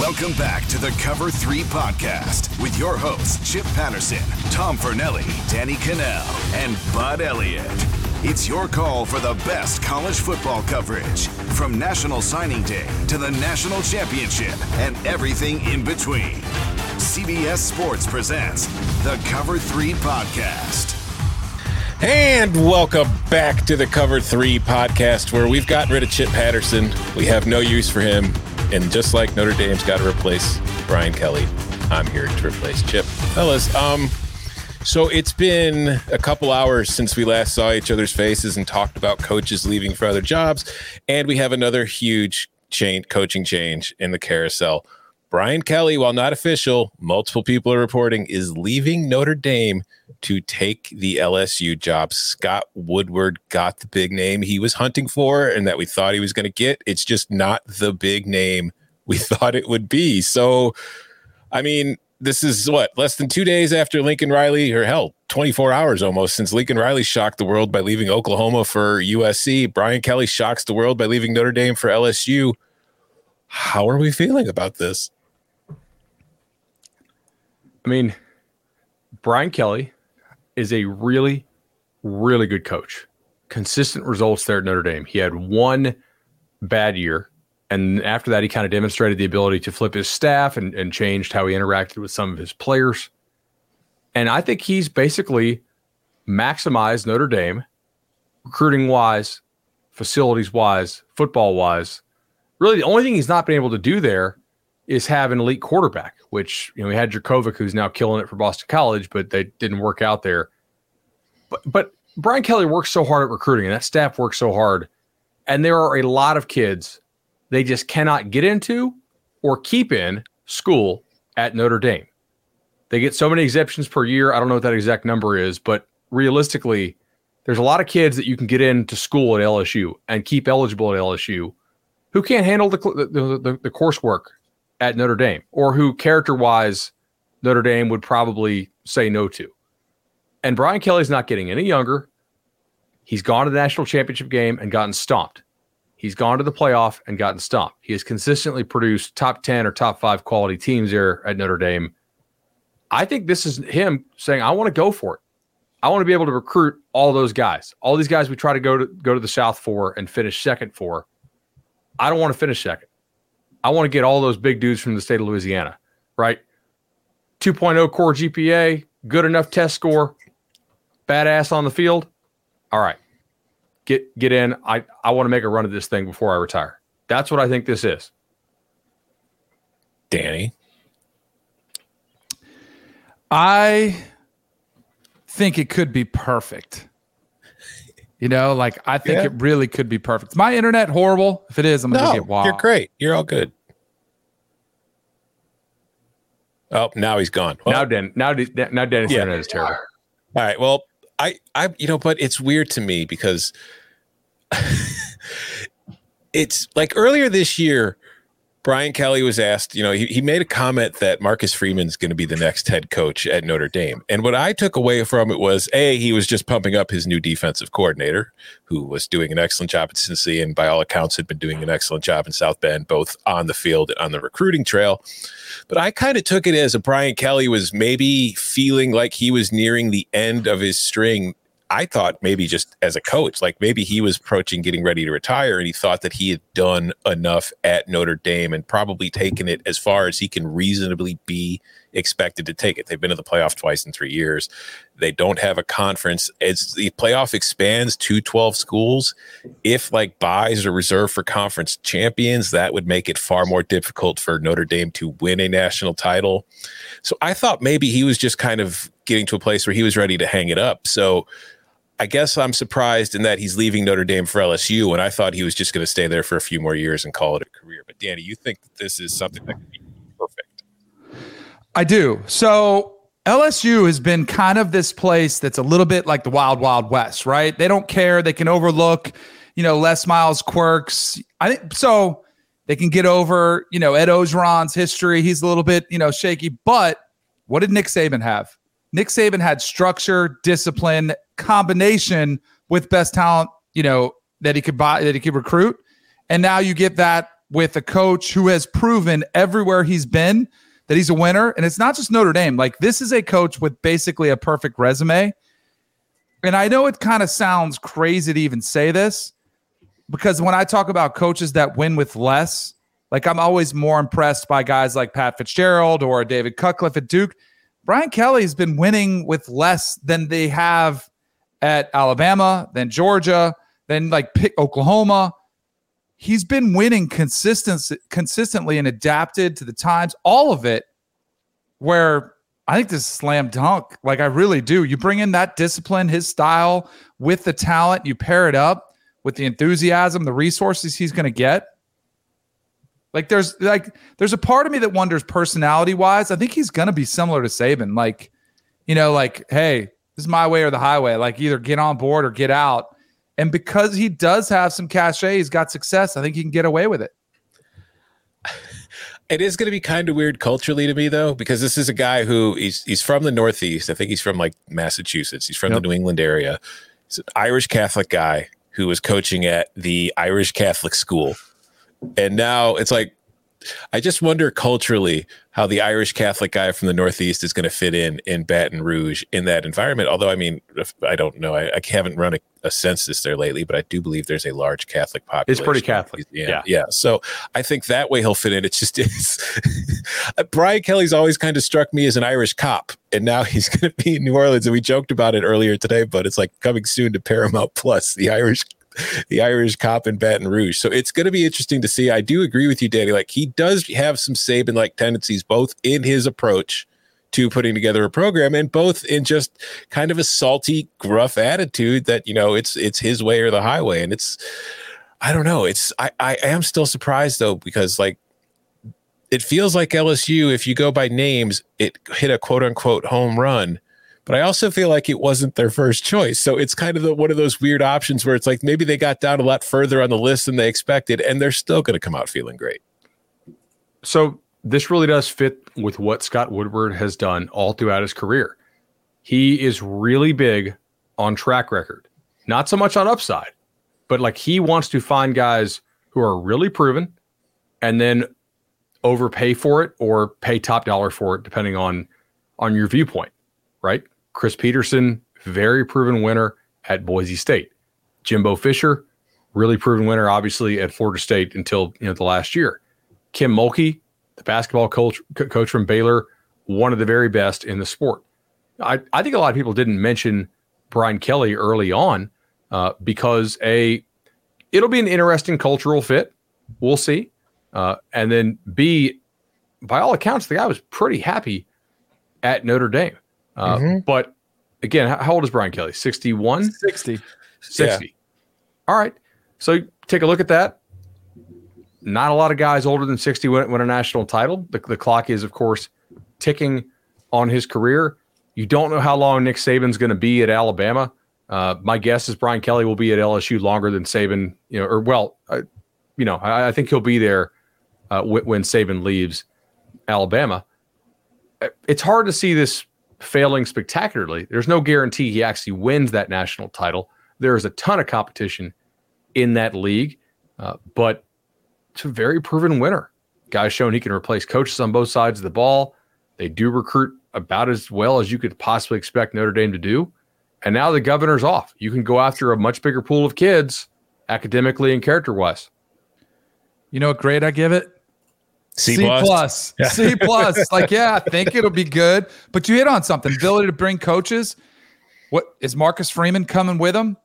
Welcome back to the Cover 3 podcast with your hosts, Chip Patterson, Tom Fornelli, Danny Kanell, and Bud Elliott. It's your call for the best college football coverage from National Signing Day to the National Championship and everything in between. CBS Sports presents the Cover 3 podcast. And welcome back to the Cover 3 podcast, where we've gotten rid of Chip Patterson. We have no use for him. And just like Notre Dame's got to replace Brian Kelly, I'm here to replace Chip. Fellas, um, so it's been a couple hours since we last saw each other's faces and talked about coaches leaving for other jobs. And we have another huge change, coaching change in the carousel. Brian Kelly, while not official, multiple people are reporting is leaving Notre Dame to take the LSU job. Scott Woodward got the big name he was hunting for and that we thought he was going to get. It's just not the big name we thought it would be. So, I mean, this is what less than two days after Lincoln Riley, or hell, 24 hours almost since Lincoln Riley shocked the world by leaving Oklahoma for USC. Brian Kelly shocks the world by leaving Notre Dame for LSU. How are we feeling about this? I mean, Brian Kelly is a really, really good coach. Consistent results there at Notre Dame. He had one bad year. And after that, he kind of demonstrated the ability to flip his staff and, and changed how he interacted with some of his players. And I think he's basically maximized Notre Dame recruiting wise, facilities wise, football wise. Really, the only thing he's not been able to do there is have an elite quarterback, which you know we had Jurkovec, who's now killing it for Boston College, but they didn't work out there. But but Brian Kelly works so hard at recruiting, and that staff works so hard, and there are a lot of kids they just cannot get into or keep in school at Notre Dame. They get so many exemptions per year. I don't know what that exact number is, but realistically, there's a lot of kids that you can get into school at LSU and keep eligible at LSU who can't handle the the, the, the coursework at Notre Dame or who character wise Notre Dame would probably say no to. And Brian Kelly's not getting any younger. He's gone to the national championship game and gotten stomped. He's gone to the playoff and gotten stomped. He has consistently produced top 10 or top five quality teams here at Notre Dame. I think this is him saying, I want to go for it. I want to be able to recruit all those guys. All these guys we try to go to go to the South for and finish second for. I don't want to finish second. I want to get all those big dudes from the state of Louisiana, right? 2.0 core GPA, good enough test score, badass on the field. All right. Get get in. I, I want to make a run of this thing before I retire. That's what I think this is. Danny. I think it could be perfect. You know, like I think yeah. it really could be perfect. Is my internet horrible? If it is, I'm gonna no, get wild. You're great. You're all good. Oh, now he's gone. Well, now, Den, now, now Dennis' yeah. internet is terrible. All right. Well, I, I, you know, but it's weird to me because it's like earlier this year, Brian Kelly was asked, you know, he, he made a comment that Marcus Freeman's going to be the next head coach at Notre Dame. And what I took away from it was A, he was just pumping up his new defensive coordinator, who was doing an excellent job at Cincy and by all accounts had been doing an excellent job in South Bend, both on the field and on the recruiting trail. But I kind of took it as a Brian Kelly was maybe feeling like he was nearing the end of his string I thought maybe just as a coach, like maybe he was approaching getting ready to retire and he thought that he had done enough at Notre Dame and probably taken it as far as he can reasonably be expected to take it. They've been to the playoff twice in three years. They don't have a conference. As the playoff expands to 12 schools, if like buys are reserved for conference champions, that would make it far more difficult for Notre Dame to win a national title. So I thought maybe he was just kind of getting to a place where he was ready to hang it up. So I guess I'm surprised in that he's leaving Notre Dame for LSU, and I thought he was just going to stay there for a few more years and call it a career. But Danny, you think that this is something that could be perfect? I do. So LSU has been kind of this place that's a little bit like the wild, wild west, right? They don't care. They can overlook, you know, Les Miles quirks. I think so. They can get over, you know, Ed Orgeron's history. He's a little bit, you know, shaky. But what did Nick Saban have? Nick Saban had structure, discipline, combination with best talent, you know, that he could buy, that he could recruit. And now you get that with a coach who has proven everywhere he's been that he's a winner. And it's not just Notre Dame. Like this is a coach with basically a perfect resume. And I know it kind of sounds crazy to even say this because when I talk about coaches that win with less, like I'm always more impressed by guys like Pat Fitzgerald or David Cutcliffe at Duke. Brian Kelly has been winning with less than they have at Alabama, then Georgia, then like pick Oklahoma. He's been winning consistent, consistently and adapted to the times, all of it. Where I think this is slam dunk. Like I really do. You bring in that discipline, his style with the talent, you pair it up with the enthusiasm, the resources he's going to get. Like there's like there's a part of me that wonders personality wise. I think he's going to be similar to Saban. Like, you know, like hey, this is my way or the highway. Like either get on board or get out. And because he does have some cachet, he's got success. I think he can get away with it. It is going to be kind of weird culturally to me, though, because this is a guy who he's he's from the Northeast. I think he's from like Massachusetts. He's from yep. the New England area. He's an Irish Catholic guy who was coaching at the Irish Catholic school, and now it's like I just wonder culturally how the Irish Catholic guy from the Northeast is going to fit in in Baton Rouge in that environment. Although, I mean, I don't know. I, I haven't run a, a, census there lately, but I do believe there's a large Catholic population. It's pretty Catholic. Yeah, yeah. yeah. So I think that way he'll fit in. It's just it's uh, Brian Kelly's always kind of struck me as an Irish cop, and now he's going to be in New Orleans. And we joked about it earlier today, but it's like coming soon to Paramount Plus, the Irish the Irish cop in Baton Rouge. So it's going to be interesting to see. I do agree with you, Danny. Like he does have some Saban like tendencies, both in his approach to putting together a program and both in just kind of a salty, gruff attitude that, you know, it's it's his way or the highway. And it's I don't know. It's I, I am still surprised though, because like it feels like LSU, if you go by names, it hit a quote unquote home run but I also feel like it wasn't their first choice. So it's kind of the, one of those weird options where it's like maybe they got down a lot further on the list than they expected, and they're still going to come out feeling great. So this really does fit with what Scott Woodward has done all throughout his career. He is really big on track record, not so much on upside, but like he wants to find guys who are really proven and then overpay for it or pay top dollar for it, depending on on your viewpoint, right? Chris Petersen, very proven winner at Boise State. Jimbo Fisher, really proven winner, obviously at Florida State until you know the last year. Kim Mulkey, the basketball coach, coach from Baylor, one of the very best in the sport. I, I think a lot of people didn't mention Brian Kelly early on uh, because a it'll be an interesting cultural fit. We'll see. Uh, and then B, by all accounts, the guy was pretty happy at Notre Dame. Uh, mm-hmm. But again, how old is Brian Kelly? 61? 60. 60. Yeah. All right. So take a look at that. Not a lot of guys older than 60 win, win a national title. The, the clock is, of course, ticking on his career. You don't know how long Nick Saban's going to be at Alabama. Uh, my guess is Brian Kelly will be at LSU longer than Saban, you know, or well, uh, you know, I, I, think he'll be there uh, w- when Saban leaves Alabama. Uh, it's hard to see this failing spectacularly. There's no guarantee he actually wins that national title. There is a ton of competition in that league, uh, but it's a very proven winner. Guy's shown he can replace coaches on both sides of the ball. They do recruit about as well as you could possibly expect Notre Dame to do. And now the governor's off. You can go after a much bigger pool of kids academically and character wise. You know what grade I give it? C, C plus. plus. Yeah. C plus. like, yeah, I think it'll be good. But you hit on something. Ability to bring coaches. What is Marcus Freeman coming with him?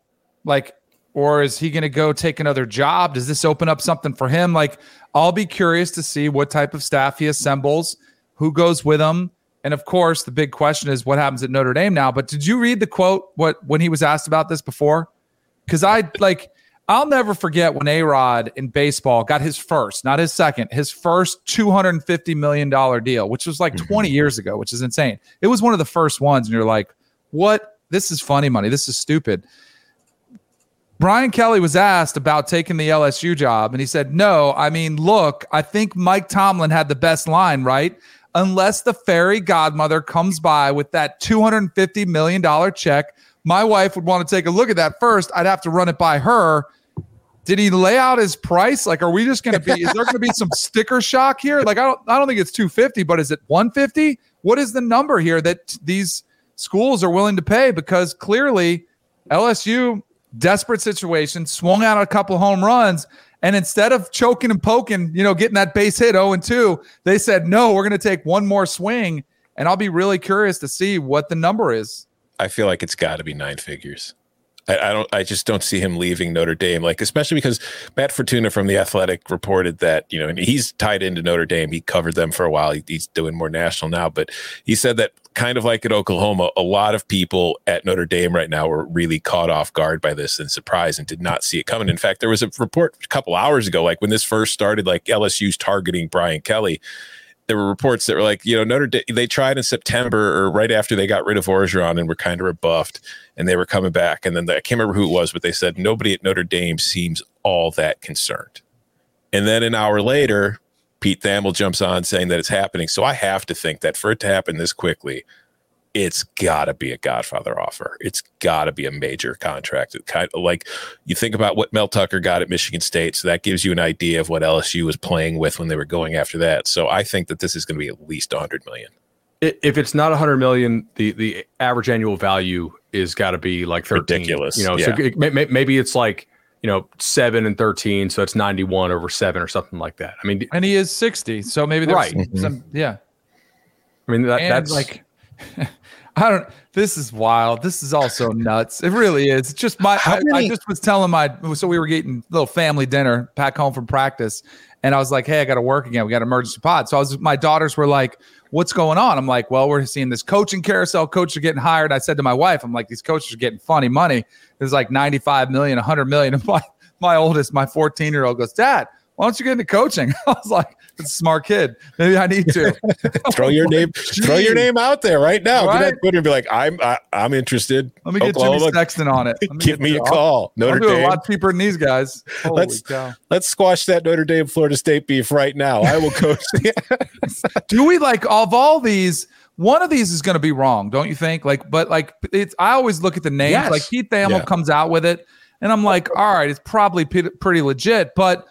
Like, or is he going to go take another job? Does this open up something for him? Like, I'll be curious to see what type of staff he assembles, who goes with him, And of course, the big question is what happens at Notre Dame now. But did you read the quote what when he was asked about this before? Because I like I'll never forget when A Rod in baseball got his first, not his second, his first $250 million deal, which was like mm-hmm. 20 years ago, which is insane. It was one of the first ones. And you're like, what? This is funny money. This is stupid. Brian Kelly was asked about taking the LSU job, and he said, No, I mean, look, I think Mike Tomlin had the best line, right? Unless the fairy godmother comes by with that $250 million check, my wife would want to take a look at that first. I'd have to run it by her. Did he lay out his price? Like, are we just going to be? Is there going to be some sticker shock here? Like, I don't, I don't think it's two fifty, but is it one fifty? What is the number here that these schools are willing to pay? Because clearly, LSU desperate situation, swung out a couple home runs, and instead of choking and poking, you know, getting that base hit 0 and 2, they said, no, we're going to take one more swing. And I'll be really curious to see what the number is. I feel like it's got to be nine figures. I, I, don't. I just don't see him leaving Notre Dame. Like, especially because Matt Fortuna from the Athletic reported that you know, and he's tied into Notre Dame. He covered them for a while. He, he's doing more national now, but he said that kind of like at Oklahoma, a lot of people at Notre Dame right now were really caught off guard by this and surprised and did not see it coming. In fact, there was a report a couple hours ago, like when this first started, like LSU's targeting Brian Kelly there were reports that were like, you know, Notre Dame, they tried in September or right after they got rid of Orgeron and were kind of rebuffed and they were coming back. And then the, I can't remember who it was, but they said nobody at Notre Dame seems all that concerned. And then an hour later, Pete Thamel jumps on saying that it's happening. So I have to think that for it to happen this quickly, it's got to be a Godfather offer. It's got to be a major contract. It kind of like you think about what Mel Tucker got at Michigan State, so that gives you an idea of what LSU was playing with when they were going after that. So I think that this is going to be at least 100 million. If it's not 100 million, the the average annual value is got to be like 13. Ridiculous. You know, yeah. so it, maybe it's like you know, seven and 13. So it's 91 over seven or something like that. I mean, and he is 60. So maybe there's right. some, mm-hmm. yeah. I mean, that, that's like, I don't. This is wild. This is also nuts. It really is. It's just my. I, I, just was telling my. So we were getting a little family dinner back home from practice, and I was like, "Hey, I got to work again. We got emergency pod." So I was. My daughters were like, "What's going on?" I'm like, "Well, we're seeing this coaching carousel. Coaches are getting hired." I said to my wife, "I'm like, these coaches are getting funny money. There's like 95 million, 100 million." And my my oldest, my 14 year old, goes, "Dad." Why don't you get into coaching? I was like, it's a smart kid. Maybe I need to throw your name, throw your name out there right now. Right? Get on Twitter and be like, I'm, I, am i am interested. Let me get Oklahoma. Jimmy Sexton on it. Give me a call. Notre Dame. a lot cheaper than these guys. Holy let's cow. let's squash that Notre Dame Florida State beef right now. I will coach. Do we like of all these? One of these is going to be wrong, don't you think? Like, but like it's. I always look at the names. Yes. Like Pete Thamel yeah. comes out with it, and I'm like, all right, it's probably pretty legit, but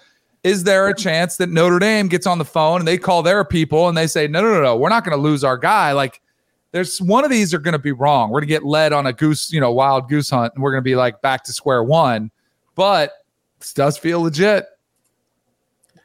is there a chance that Notre Dame gets on the phone and they call their people and they say, no, no, no, no, we're not going to lose our guy? Like, there's one of these are going to be wrong. We're going to get led on a goose, you know, wild goose hunt, and we're going to be like back to square one. But this does feel legit.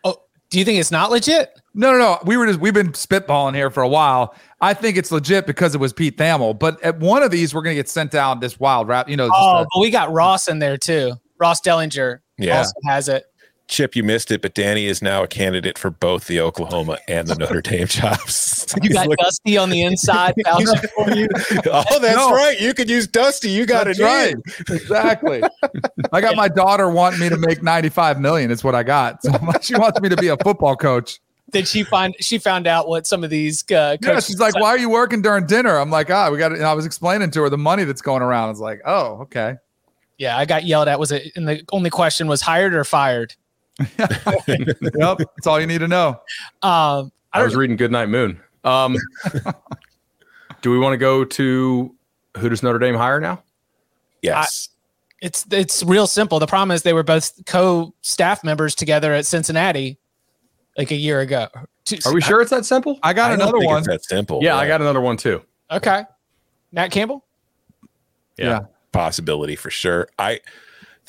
Oh, do you think it's not legit? No, no, no. We were just we've been spitballing here for a while. I think it's legit because it was Pete Thamel. But at one of these, we're going to get sent down this wild rap. You know. Oh, a, but we got Ross in there too. Ross Dellenger yeah. also has it. Chip, you missed it, but Danny is now a candidate for both the Oklahoma and the Notre Dame jobs. You got looking, Dusty on the inside. oh, that's no. right. You could use Dusty. You got that's it right. Exactly. I got my daughter wanting me to make 95 million. Is what I got. So she wants me to be a football coach. Did she find she found out what some of these uh, yeah she's like why are you working during dinner i'm like ah we got i was explaining to her the money that's going around i was like oh okay yeah i got yelled at was it and the only question was hired or fired yep, that's all you need to know. Um, I, I was reading Goodnight Moon. Um, do we want to go to who does Notre Dame hire now? Yes. I, it's it's real simple. The problem is they were both co-staff members together at Cincinnati like a year ago. Are we sure it's that simple? I got I another one. that simple. Yeah, I got another one too. Okay. Matt Campbell? Yeah. yeah. Possibility for sure. I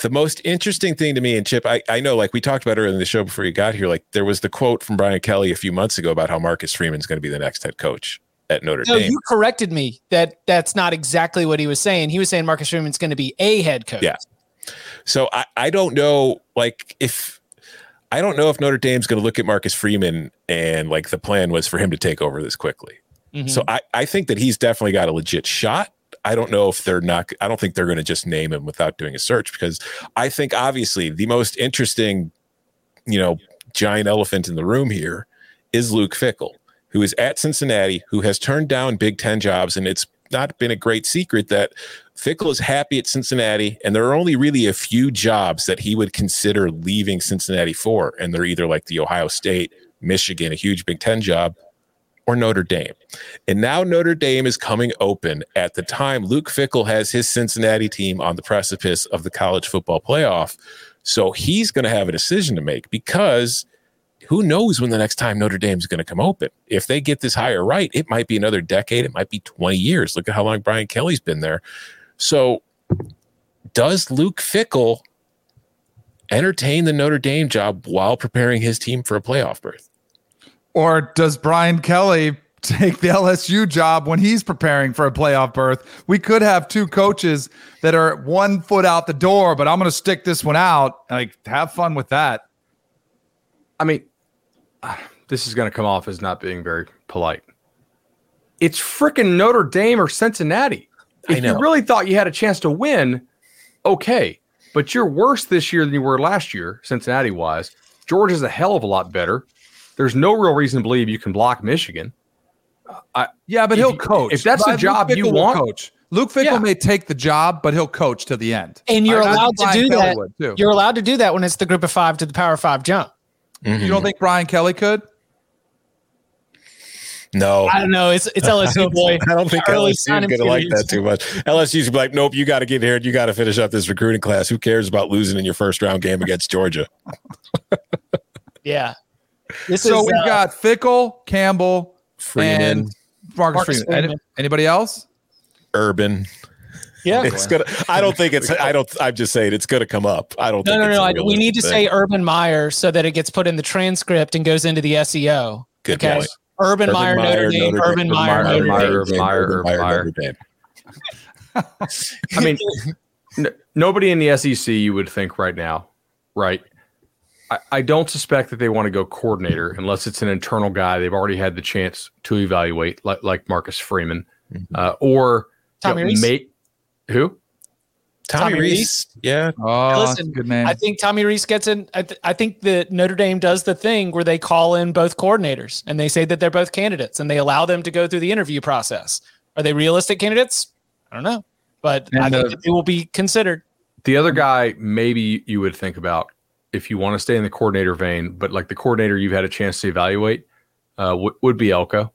the most interesting thing to me and chip I, I know like we talked about earlier in the show before you got here like there was the quote from brian kelly a few months ago about how marcus freeman's going to be the next head coach at notre Dame. no, dame you corrected me that that's not exactly what he was saying he was saying marcus freeman's going to be a head coach yeah so i, I don't know like if i don't know if notre dame's going to look at marcus freeman and like the plan was for him to take over this quickly Mhm. So I, I think that he's definitely got a legit shot. I don't know if they're not, I don't think they're going to just name him without doing a search because I think obviously the most interesting, you know, giant elephant in the room here is Luke Fickell, who is at Cincinnati, who has turned down Big Ten jobs. And it's not been a great secret that Fickell is happy at Cincinnati. And there are only really a few jobs that he would consider leaving Cincinnati for. And they're either like the Ohio State, Michigan, a huge Big Ten job, or Notre Dame. And now Notre Dame is coming open at the time Luke Fickell has his Cincinnati team on the precipice of the college football playoff. So he's going to have a decision to make because who knows when the next time Notre Dame is going to come open. If they get this hire right, it might be another decade, it might be 20 years. Look at how long Brian Kelly's been there. So does Luke Fickell entertain the Notre Dame job while preparing his team for a playoff berth? Or does Brian Kelly take the LSU job when he's preparing for a playoff berth? We could have two coaches that are one foot out the door, but I'm going to stick this one out. Like, have fun with that. I mean, this is going to come off as not being very polite. It's freaking Notre Dame or Cincinnati. I If you really thought you had a chance to win, okay, but you're worse this year than you were last year, Cincinnati wise. Georgia's a hell of a lot better. There's no real reason to believe you can block Michigan. Uh, yeah, but If he'll coach. if that's the Luke job you want- coach. Luke Fickell Yeah. may take the job, but he'll coach to the end. And you're I- I allowed to do Kelly that. too. You're allowed to do that when it's the group of five to the power five jump. You don't mm-hmm. think Brian Kelly could? No. I don't know. It's it's LSU boy. I don't think Early LSU is going to like that too much. LSU's be like, nope, you got to get here and you got to finish up this recruiting class. Who cares about losing in your first round game against Georgia? Yeah. This So is we've uh, got Fickell, Campbell, Freeman, and Marcus, Marcus Freeman. Any- Freeman. Anybody else? Urban. yeah. It's gonna. I don't think it's. I don't. I'm just saying it's gonna come up. I don't. No, think no, it's no. a I, we need to thing. say Urban Meyer so that it gets put in the transcript and goes into the SEO. Good okay. point. Urban, Urban Meyer, Notre Dame. Notre Urban Meyer, Meyer, Notre Meyer, Dame. Urban Meyer, Urban Urban Meyer. Notre Dame. I mean, n- nobody in the SEC you would think right now, right? I, I don't suspect that they want to go coordinator unless it's an internal guy they've already had the chance to evaluate, like like Marcus Freeman, uh, or Tommy you know, Rees? mate- who? Tommy, Tommy Reese. Rees? Yeah. Oh, Listen, good name. I think Tommy Rees gets in. I, th- I think that Notre Dame does the thing where they call in both coordinators and they say that they're both candidates and they allow them to go through the interview process. Are they realistic candidates? I don't know, but I And, think they will be considered. The other guy, maybe you would think about if you want to stay in the coordinator vein, but like the coordinator you've had a chance to evaluate uh, would, would be Elko.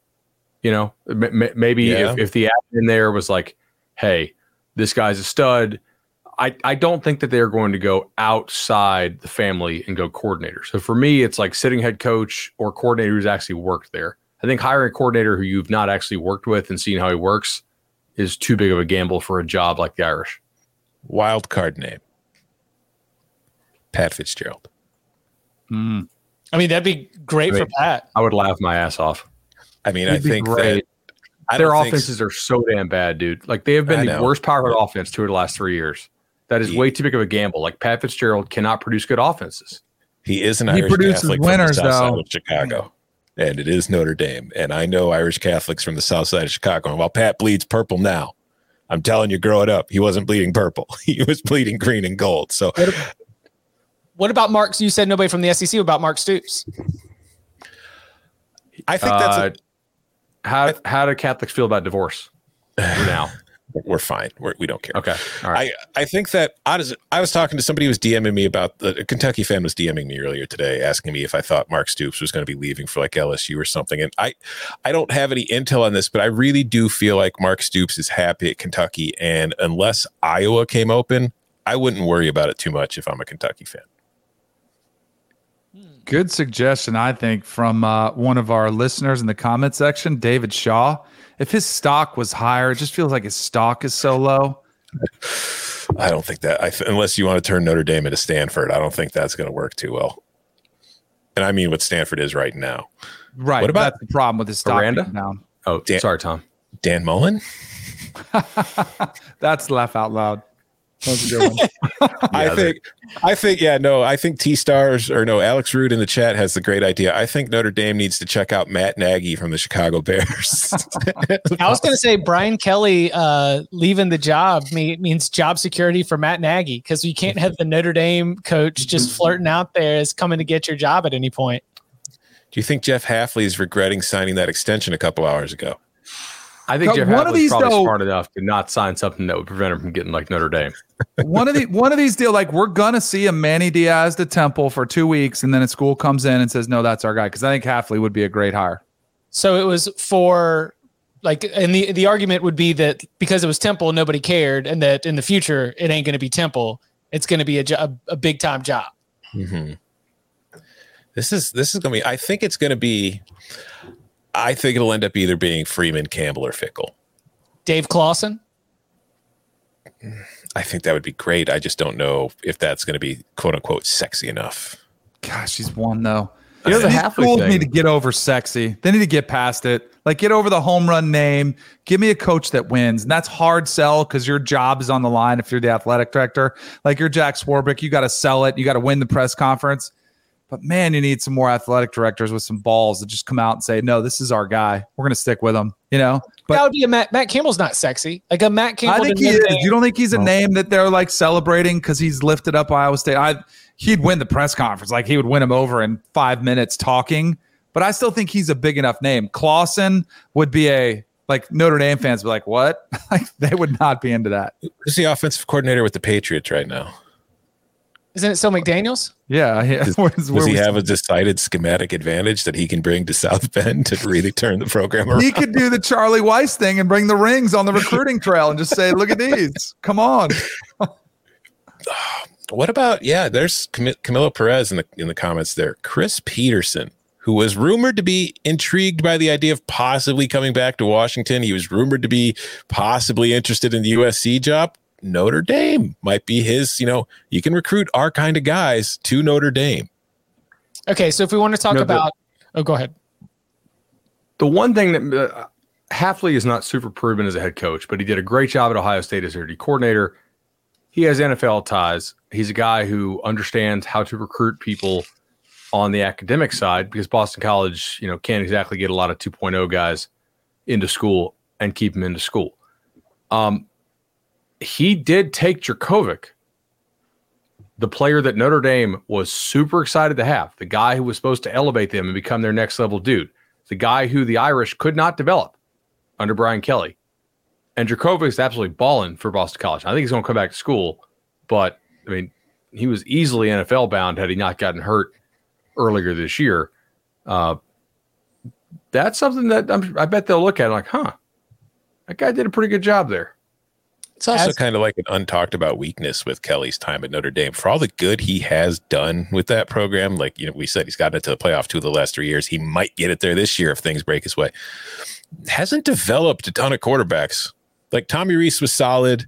You know, M- m- maybe Yeah. if, if the admin there was like, hey, this guy's a stud. I, I don't think that they're going to go outside the family and go coordinator. So for me, it's like sitting head coach or coordinator who's actually worked there. I think hiring a coordinator who you've not actually worked with and seeing how he works is too big of a gamble for a job like the Irish. Wild card name. Pat Fitzgerald. Mm. I mean, that'd be great for Pat. I would laugh my ass off. I mean, It'd I think great. that I Their don't think- offenses are so damn bad, dude. Like they have been I the know. worst powered offense two of the last three years. That is He- way too big of a gamble. Like Pat Fitzgerald cannot produce good offenses. He is an He Irish produces Catholic winners, from the south though. side of Chicago, and it is Notre Dame. And I know Irish Catholics from the south side of Chicago. And while Pat bleeds purple now, I'm telling you, growing up, he wasn't bleeding purple. He was bleeding green and gold. So What about Mark? You said nobody from the SEC about Mark Stoops. I think that's Uh, how how do Catholics feel about divorce now? we're fine. We're, we don't care. Okay, all right. I, I think that honestly, I was talking to somebody who was DMing me about the a Kentucky fan was DMing me earlier today, asking me if I thought Mark Stoops was going to be leaving for like LSU or something. And I, I don't have any intel on this, but I really do feel like Mark Stoops is happy at Kentucky. And unless Iowa came open, I wouldn't worry about it too much if I'm a Kentucky fan. Good suggestion, I think, from uh, one of our listeners in the comment section, David Shaw. If his stock was higher, it just feels like his stock is so low. I don't think that, I, th- unless you want to turn Notre Dame into Stanford, I don't think that's going to work too well. And I mean what Stanford is right now. Right. What about- that's the problem with his stock Miranda? being down. oh, Dan- sorry, Tom. Dan Mullen? That's laugh out loud. That's a good one. I think, I think, yeah, no, I think T Stars or no, Alex Root in the chat has the great idea. I think Notre Dame needs to check out Matt Nagy from the Chicago Bears. I was going to say Brian Kelly uh, leaving the job means job security for Matt Nagy because you can't have the Notre Dame coach just flirting out there as coming to get your job at any point. Do you think Jeff Hafley is regretting signing that extension a couple hours ago? I think Jeff one of these, probably though- smart enough to not sign something that would prevent him from getting like Notre Dame. one of the one of these deal like we're gonna see a Manny Diaz to Temple for two weeks, and then a school comes in and says, "No, that's our guy." Because I think Hafley would be a great hire. So it was for like, and the the argument would be that because it was Temple, nobody cared, and that in the future it ain't going to be Temple. It's going to be a job, a big time job. Mm-hmm. This is this is gonna be. I think it's gonna be. I think it'll end up either being Freeman, Campbell, or Fickell. Dave Clawson. I think that would be great. I just don't know if that's going to be quote unquote sexy enough. Gosh, he's one though. You know, the These Hafley schools thing- need to get over sexy. They need to get past it. Like get over the home run name. Give me a coach that wins. And that's hard sell because your job is on the line if you're the athletic director. Like you're Jack Swarbrick, you got to sell it. You got to win the press conference. But man, you need some more athletic directors with some balls that just come out and say, "No, this is our guy. We're going to stick with him." You know. But that would be a Matt. Matt Campbell's not sexy. Like a Matt Campbell. I think he is. Dame- You don't think he's a name that they're like celebrating because he's lifted up Iowa State? I he'd win the press conference. Like he would win him over in five minutes talking. But I still think he's a big enough name. Clawson would be a like Notre Dame fans would be like, what? like they would not be into that. Who's the offensive coordinator with the Patriots right now? Isn't it still McDaniel's? Yeah. yeah. Does, Where's- does where he we- have a decided schematic advantage that he can bring to South Bend to really turn the program around? he could do the Charlie Weis thing and bring the rings on the recruiting trail and just say, look at these. Come on. What about yeah? There's Cam- Camilo Perez in the in the comments there. Chris Petersen, who was rumored to be intrigued by the idea of possibly coming back to Washington. He was rumored to be possibly interested in the USC job. Notre Dame might be his. You know, you can recruit our kind of guys to Notre Dame. Okay, so if we want to talk No, but- about, oh, go ahead. The one thing that uh, Hafley is not super proven as a head coach, but he did a great job at Ohio State as their D coordinator. He has NFL ties. He's a guy who understands how to recruit people on the academic side because Boston College, you know, can't exactly get a lot of 2.0 guys into school and keep them into school. Um, he did take Jurkovec, the player that Notre Dame was super excited to have, the guy who was supposed to elevate them and become their next level dude, the guy who the Irish could not develop under Brian Kelly. And Jurkovec is absolutely balling for Boston College. I think he's going to come back to school, but I mean, he was easily NFL bound had he not gotten hurt earlier this year. Uh, that's something that I'm, I bet they'll look at like, huh, that guy did a pretty good job there. It's also As- kind of like an untalked about weakness with Kelly's time at Notre Dame. For all the good he has done with that program, like you know, we said he's gotten it to the playoff two of the last three years. He might get it there this year if things break his way. Hasn't developed a ton of quarterbacks. Like Tommy Rees was solid.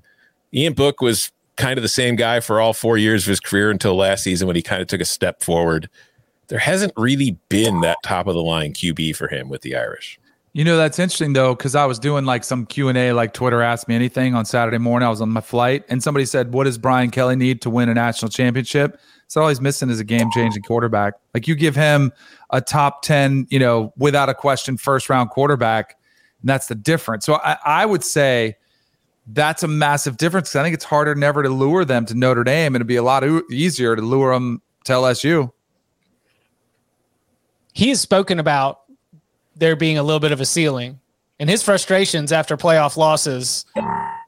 Ian Book was kind of the same guy for all four years of his career until last season when he kind of took a step forward. There hasn't really been that top of the line QB for him with the Irish. You know that's interesting though, because I was doing like some Q and A, like Twitter asked me anything on Saturday morning. I was on my flight, and somebody said, "What does Brian Kelly need to win a national championship?" So all he's missing is a game-changing quarterback. Like you give him a top ten, you know, without a question, first-round quarterback, and that's the difference. So I, I would say that's a massive difference. I think it's harder never to lure them to Notre Dame, and it'd be a lot easier to lure them to LSU. He has spoken about there being a little bit of a ceiling, and his frustrations after playoff losses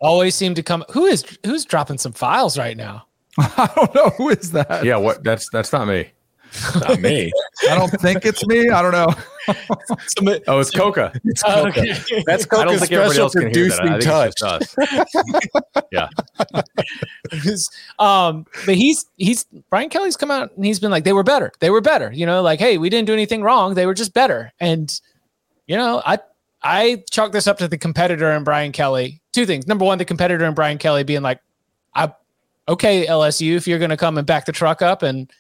always seem to come. Who is who's dropping some files right now? I don't know who is that. Yeah, what? That's that's not me. Not me. I don't think it's me. I don't know. Oh, it's Coca. Okay. That's Coca. I don't Coca's think everybody special else can hear that. I producing think touch. it's just us. yeah. um, but he's he's Brian Kelly's come out and he's been like they were better, they were better. You know, like hey, we didn't do anything wrong, they were just better. And you know, I I chalk this up to the competitor in Brian Kelly. Two things. Number one, the competitor in Brian Kelly being like, I okay LSU if you're going to come and back the truck up and.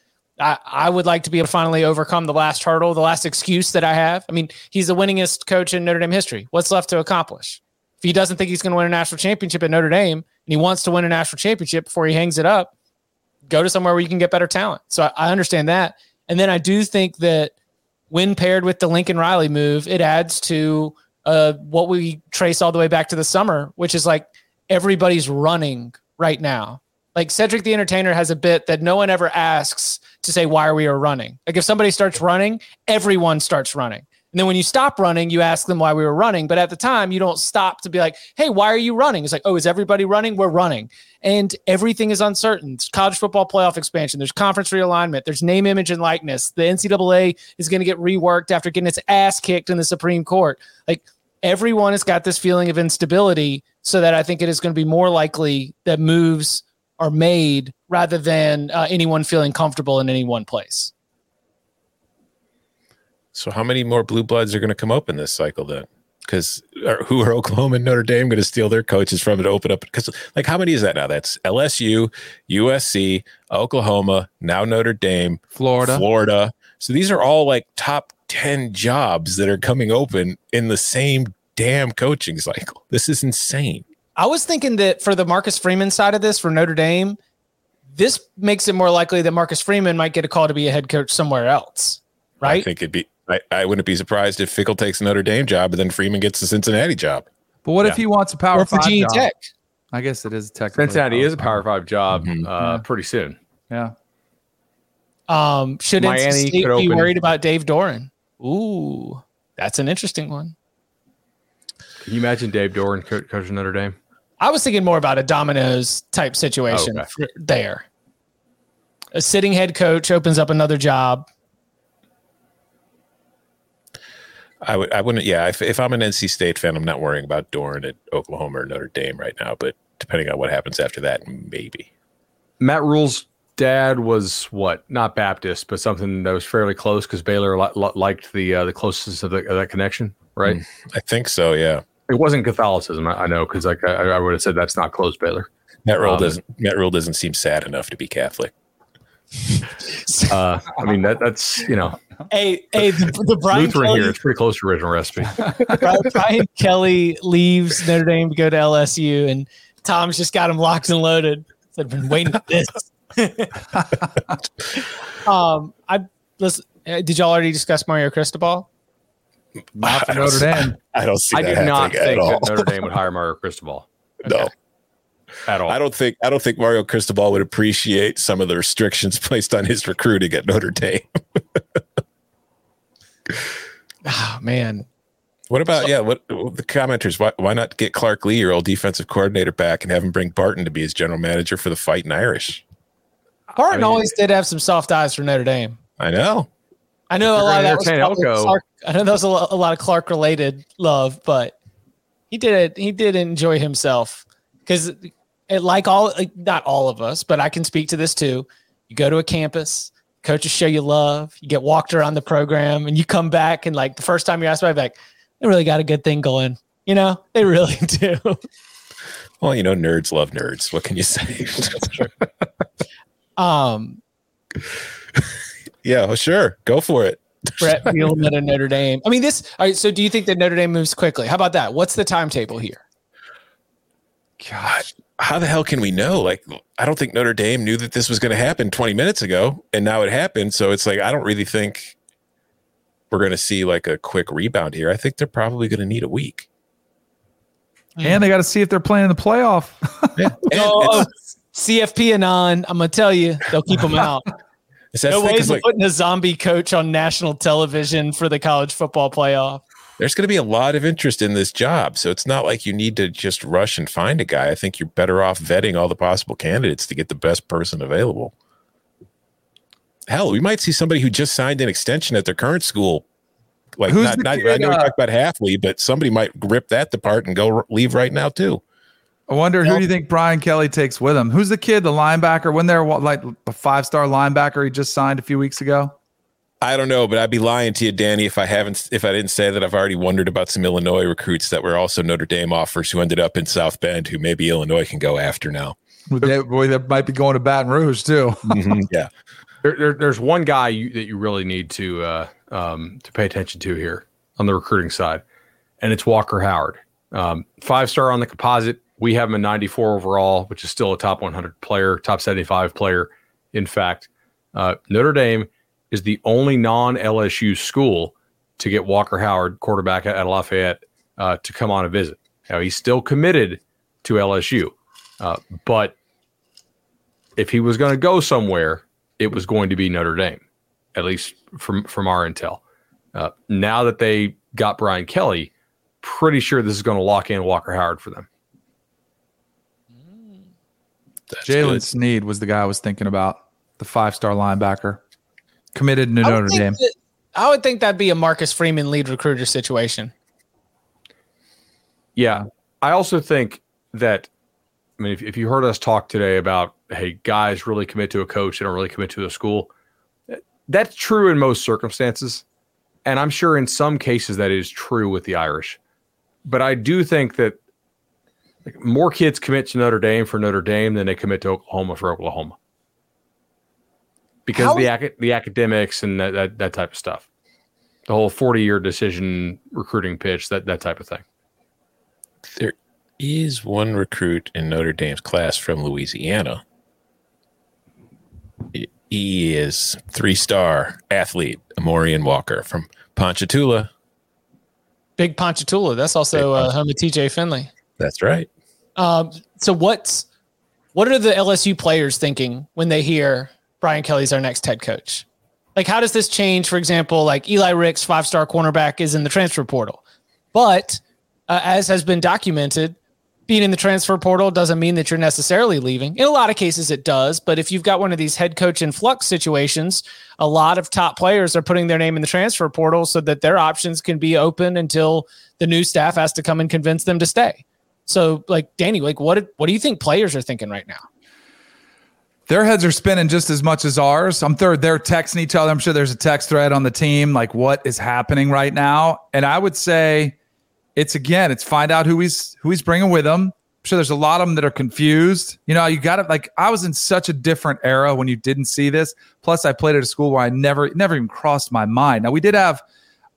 I, I would like to be able to finally overcome the last hurdle, the last excuse that I have. I mean, he's the winningest coach in Notre Dame history. What's left to accomplish? If he doesn't think he's going to win a national championship at Notre Dame, and he wants to win a national championship before he hangs it up, go to somewhere where you can get better talent. So I, I understand that. And then I do think that when paired with the Lincoln Riley move, it adds to uh, what we trace all the way back to the summer, which is like everybody's running right now. Like Cedric the Entertainer has a bit that no one ever asks to say why are we running. Like if somebody starts running, everyone starts running. And then when you stop running, you ask them why we were running. But at the time, you don't stop to be like, hey, why are you running? It's like, oh, is everybody running? We're running. And everything is uncertain. College football playoff expansion. There's conference realignment. There's name, image, and likeness. The NCAA is going to get reworked after getting its ass kicked in the Supreme Court. Like everyone has got this feeling of instability. So that I think it is going to be more likely that moves are made rather than uh, anyone feeling comfortable in any one place. So how many more blue bloods are going to come up in this cycle then? Because who are Oklahoma and Notre Dame going to steal their coaches from to open up? Because like how many is that now? That's LSU, USC, Oklahoma, now Notre Dame, Florida, Florida. So these are all like top ten jobs that are coming open in the same damn coaching cycle. This is insane. I was thinking that for the Marcus Freeman side of this for Notre Dame, this makes it more likely that Marcus Freeman might get a call to be a head coach somewhere else, right? I think it'd be. I, I wouldn't be surprised if Fickell takes a Notre Dame job, and then Freeman gets the Cincinnati job. But what yeah. if he wants a power or five Virginia job? Tech? I guess it is a tech. Cincinnati is a power five job mm-hmm. uh, yeah. pretty soon. Yeah. Um, should Miami NC State be open. worried about Dave Doeren? Ooh, that's an interesting one. Can you imagine Dave Doeren coaching Notre Dame? I was thinking more about a dominoes type situation oh, okay. there. A sitting head coach opens up another job. I would, I wouldn't, yeah. If, if I'm an NC State fan, I'm not worrying about Doeren at Oklahoma or Notre Dame right now. But depending on what happens after that, maybe. Matt Rhule's dad was what? Not Baptist, but something that was fairly close because Baylor li- li- liked the uh, the closest of, the, of that connection, right? Mm, I think so. Yeah. It wasn't Catholicism, I, I know, because like I, I, would have said that's not close, Baylor. Matt Rhule um, doesn't. Matt Rhule doesn't seem sad enough to be Catholic. uh, I mean that that's you know. Hey, hey, the, the Brian Lutheran Kelly, here. It's pretty close to original recipe. Brian Kelly leaves Notre Dame to go to LSU, and Tom's just got him locked and loaded. So I've been waiting for this. um, I listen. Uh, did y'all already discuss Mario Cristobal? Not for Notre Dame. I don't see. I do not think that Notre Dame would hire Mario Cristobal. Okay. No, at all. I don't think. I don't think Mario Cristobal would appreciate some of the restrictions placed on his recruiting at Notre Dame. Oh man. What about yeah? What the commenters? Why, why not get Clark Lea, your old defensive coordinator, back and have him bring Barton to be his general manager for the Fighting Irish? Barton I mean, always did have some soft eyes for Notre Dame. I know. I know a lot of that was Clark, I know that was a lot, a lot of Clark related love, but he did it. He did enjoy himself because, like all, like not all of us, but I can speak to this too. You go to a campus, coaches show you love, you get walked around the program, and you come back and like the first time you're asked about, like they really got a good thing going. You know, they really do. Well, you know, nerds love nerds. What can you say? um. Yeah, well, sure. Go for it. Bret Bielema at Notre Dame. I mean, this. All right. So, do you think that Notre Dame moves quickly? How about that? What's the timetable here? God, how the hell can we know? Like, I don't think Notre Dame knew that this was going to happen 20 minutes ago, and now it happened. So it's like I don't really think we're going to see like a quick rebound here. I think they're probably going to need a week. And they got to see if they're playing the playoff. yeah. oh, CFP Anon, I'm gonna tell you, they'll keep them out. no ways of like, putting a zombie coach on national television for the college football playoff. There's going to be a lot of interest in this job, so it's not like you need to just rush and find a guy. I think you're better off vetting all the possible candidates to get the best person available. Hell, we might see somebody who just signed an extension at their current school. Like, Who's not, not kid, I know uh, we talked about Hafley, but somebody might rip that depart and go leave right now too. I wonder who do you think Brian Kelly takes with him? Who's the kid, the linebacker? When they're like a five star linebacker he just signed a few weeks ago? I don't know, but I'd be lying to you, Danny, if I haven't if I didn't say that I've already wondered about some Illinois recruits that were also Notre Dame offers who ended up in South Bend, who maybe Illinois can go after now. They, boy, that might be going to Baton Rouge too. mm-hmm, yeah, there, there, there's one guy you, that you really need to uh, um, to pay attention to here on the recruiting side, and it's Walker Howard, um, five star on the composite We have him a 94 overall, which is still a top 100 player, top 75 player. In fact, uh, Notre Dame is the only non LSU school to get Walker Howard, quarterback at, Lafayette, uh, to come on a visit. Now, he's still committed to LSU, uh, but if he was going to go somewhere, it was going to be Notre Dame, at least from from our intel. Uh, now that they got Brian Kelly, pretty sure this is going to lock in Walker Howard for them. Jalen Sneed was the guy I was thinking about, the five star linebacker, committed to Notre Dame. That, I would think that'd be a Marcus Freeman lead recruiter situation. Yeah. I also think that, I mean, if, if you heard us talk today about, hey, guys really commit to a coach, they don't really commit to a school, that's true in most circumstances. And I'm sure in some cases that is true with the Irish. But I do think that like, more kids commit to Notre Dame for Notre Dame than they commit to Oklahoma for Oklahoma. Because How? the ac- the academics and that, that that type of stuff. The whole 40 year decision recruiting pitch, that that type of thing. There is one recruit in Notre Dame's class from Louisiana. He is three star athlete, Amorion Walker from Ponchatoula. Big Ponchatoula. That's also uh, home of TJ Finley. That's right. Um, so what's what are the LSU players thinking when they hear Brian Kelly's our next head coach? Like, how does this change? For example, like Eli Ricks, five star cornerback, is in the transfer portal, but uh, as has been documented, being in the transfer portal doesn't mean that you're necessarily leaving. In a lot of cases, it does. But if you've got one of these head coach in flux situations, a lot of top players are putting their name in the transfer portal so that their options can be open until the new staff has to come and convince them to stay. So, like Danny, like what what do you think players are thinking right now? Their heads are spinning just as much as ours. I'm third. They're texting each other. I'm sure there's a text thread on the team, like what is happening right now. And I would say it's again, it's find out who he's who he's bringing with him. I'm sure there's a lot of them that are confused. You know, you got to like I was in such a different era when you didn't see this. Plus, I played at a school where I never never even crossed my mind. Now we did have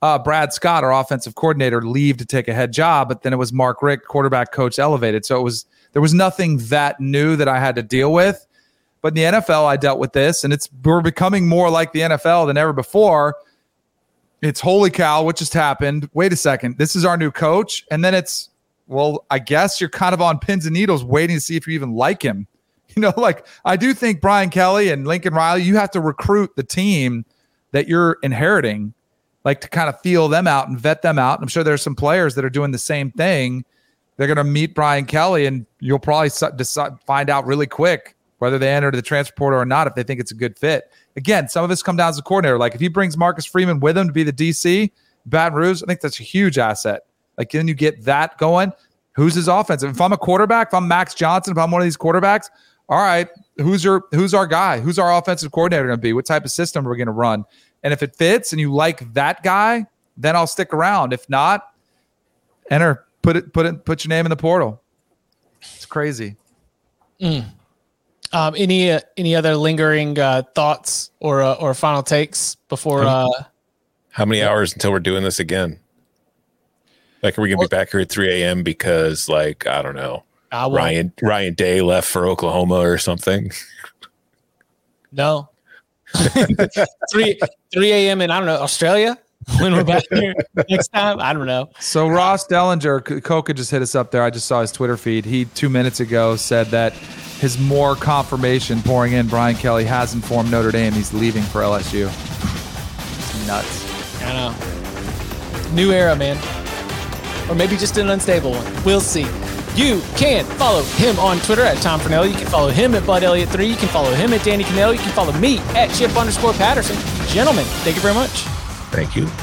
uh, Brad Scott, our offensive coordinator, leave to take a head job, but then it was Mark Richt, quarterback coach, elevated. So it was there was nothing that new that I had to deal with. But in the NFL, I dealt with this, and it's we're becoming more like the NFL than ever before it's holy cow, what just happened? Wait a second. This is our new coach. And then it's, well, I guess you're kind of on pins and needles waiting to see if you even like him. You know, like I do think Brian Kelly and Lincoln Riley, you have to recruit the team that you're inheriting, like to kind of feel them out and vet them out. I'm sure there's some players that are doing the same thing. They're going to meet Brian Kelly, and you'll probably decide, find out really quick whether they enter the transfer portal or not if they think it's a good fit again, some of this come down to the coordinator. Like if he brings Marcus Freeman with him to be the DC, Baton Rouge, I think that's a huge asset. Like then you get that going. Who's his offense? If I'm a quarterback, if I'm Max Johnson, if I'm one of these quarterbacks, all right, who's your who's our guy? Who's our offensive coordinator going to be? What type of system are we going to run? And if it fits and you like that guy, then I'll stick around. If not, enter put it put it put your name in the portal. It's crazy. Mm. Um, any uh, any other lingering uh, thoughts or uh, or final takes before? Uh, How many hours until we're doing this again? Like, are we gonna well, be back here at three a.m. because, like, I don't know, Ryan Ryan Day left for Oklahoma or something? No, three three a.m. in I don't know Australia when we're back here next time. I don't know. So Ross Dellenger, Coca just hit us up there. I just saw his Twitter feed. He two minutes ago said that his more confirmation pouring in. Brian Kelly has informed Notre Dame he's leaving for LSU. It's nuts. I know. New era, man. Or maybe just an unstable one. We'll see. You can follow him on Twitter at Tom Fornelli. You can follow him at Bud Elliott3. You can follow him at Danny Kanell. You can follow me at Chip underscore Patterson. Gentlemen, thank you very much. Thank you.